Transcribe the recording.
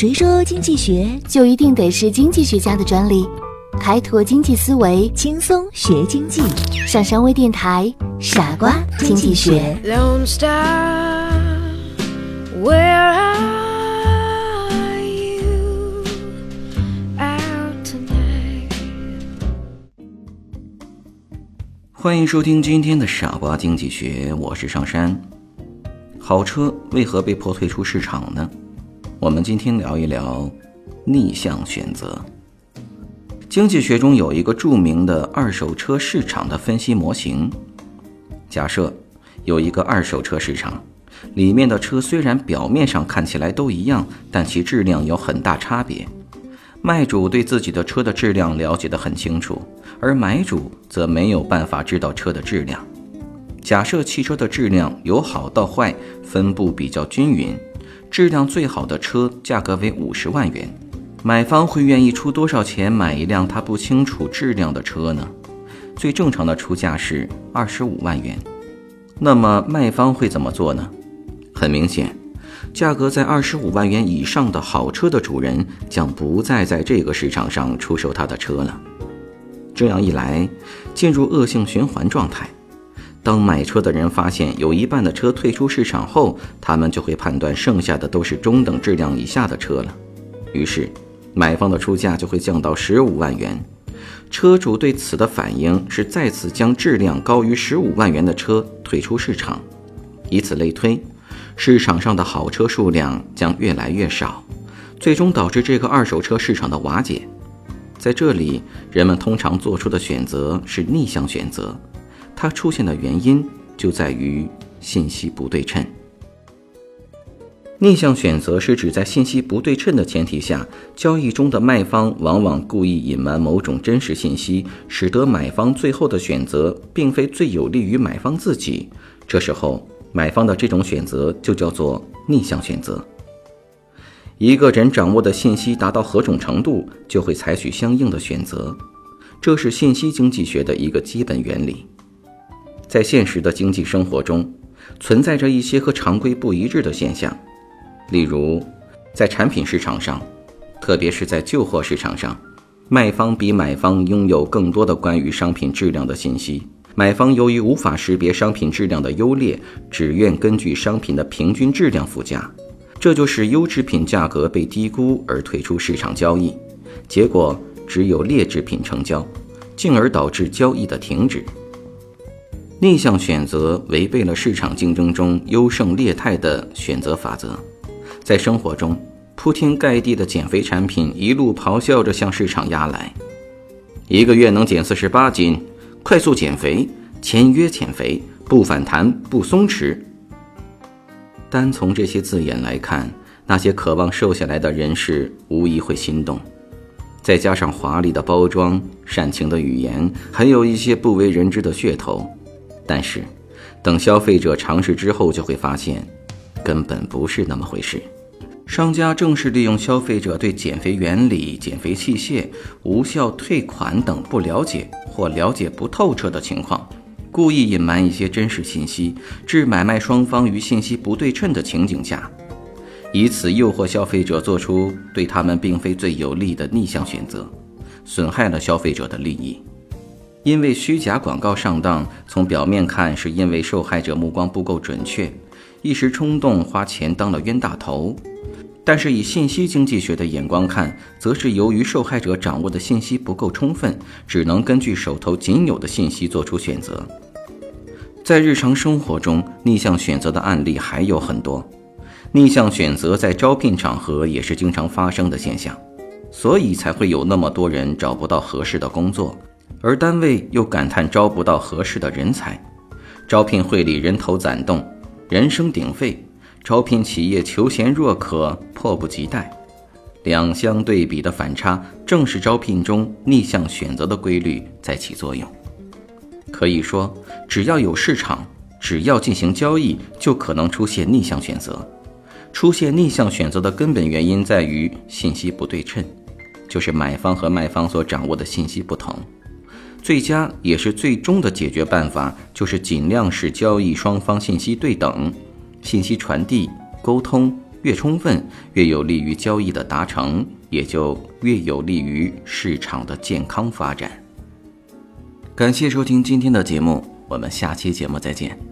谁说经济学就一定得是经济学家的专利？开拓经济思维，轻松学经济？上山微电台，傻瓜经济学。Lone Star, where are you out tonight? 欢迎收听今天的傻瓜经济学，我是上山。好车为何被迫退出市场呢？我们今天聊一聊逆向选择。经济学中有一个著名的二手车市场的分析模型。假设有一个二手车市场，里面的车虽然表面上看起来都一样，但其质量有很大差别。卖主对自己的车的质量了解得很清楚，而买主则没有办法知道车的质量。假设汽车的质量由好到坏分布比较均匀。质量最好的车价格为五十万元，买方会愿意出多少钱买一辆他不清楚质量的车呢？最正常的出价是二十五万元。那么卖方会怎么做呢？很明显，价格在二十五万元以上的好车的主人将不再在这个市场上出售他的车了。这样一来，进入恶性循环状态。当买车的人发现有一半的车退出市场后，他们就会判断剩下的都是中等质量以下的车了。于是，买方的出价就会降到十五万元。车主对此的反应是再次将质量高于十五万元的车退出市场。以此类推，市场上的好车数量将越来越少，最终导致这个二手车市场的瓦解。在这里，人们通常做出的选择是逆向选择。它出现的原因就在于信息不对称。逆向选择是指在信息不对称的前提下，交易中的卖方往往故意隐瞒某种真实信息，使得买方最后的选择并非最有利于买方自己。这时候，买方的这种选择就叫做逆向选择。一个人掌握的信息达到何种程度，就会采取相应的选择，这是信息经济学的一个基本原理。在现实的经济生活中，存在着一些和常规不一致的现象，例如，在产品市场上，特别是在旧货市场上，卖方比买方拥有更多的关于商品质量的信息。买方由于无法识别商品质量的优劣，只愿根据商品的平均质量附加，这就使优质品价格被低估而退出市场交易，结果只有劣质品成交，进而导致交易的停止。逆向选择违背了市场竞争中优胜劣汰的选择法则，在生活中，铺天盖地的减肥产品一路咆哮着向市场压来，一个月能减四十八斤，快速减肥，签约减肥，不反弹不松弛。单从这些字眼来看，那些渴望瘦下来的人士无疑会心动，再加上华丽的包装、煽情的语言，还有一些不为人知的噱头。但是，等消费者尝试之后，就会发现，根本不是那么回事。商家正是利用消费者对减肥原理、减肥器械、无效退款等不了解或了解不透彻的情况，故意隐瞒一些真实信息，置买卖双方于信息不对称的情景下，以此诱惑消费者做出对他们并非最有利的逆向选择，损害了消费者的利益。因为虚假广告上当，从表面看是因为受害者目光不够准确，一时冲动花钱当了冤大头；但是以信息经济学的眼光看，则是由于受害者掌握的信息不够充分，只能根据手头仅有的信息做出选择。在日常生活中，逆向选择的案例还有很多，逆向选择在招聘场合也是经常发生的现象，所以才会有那么多人找不到合适的工作。而单位又感叹招不到合适的人才，招聘会里人头攒动，人声鼎沸，招聘企业求贤若渴，迫不及待。两相对比的反差，正是招聘中逆向选择的规律在起作用。可以说，只要有市场，只要进行交易，就可能出现逆向选择。出现逆向选择的根本原因在于信息不对称，就是买方和卖方所掌握的信息不同。最佳也是最终的解决办法，就是尽量使交易双方信息对等，信息传递、沟通越充分，越有利于交易的达成，也就越有利于市场的健康发展。感谢收听今天的节目，我们下期节目再见。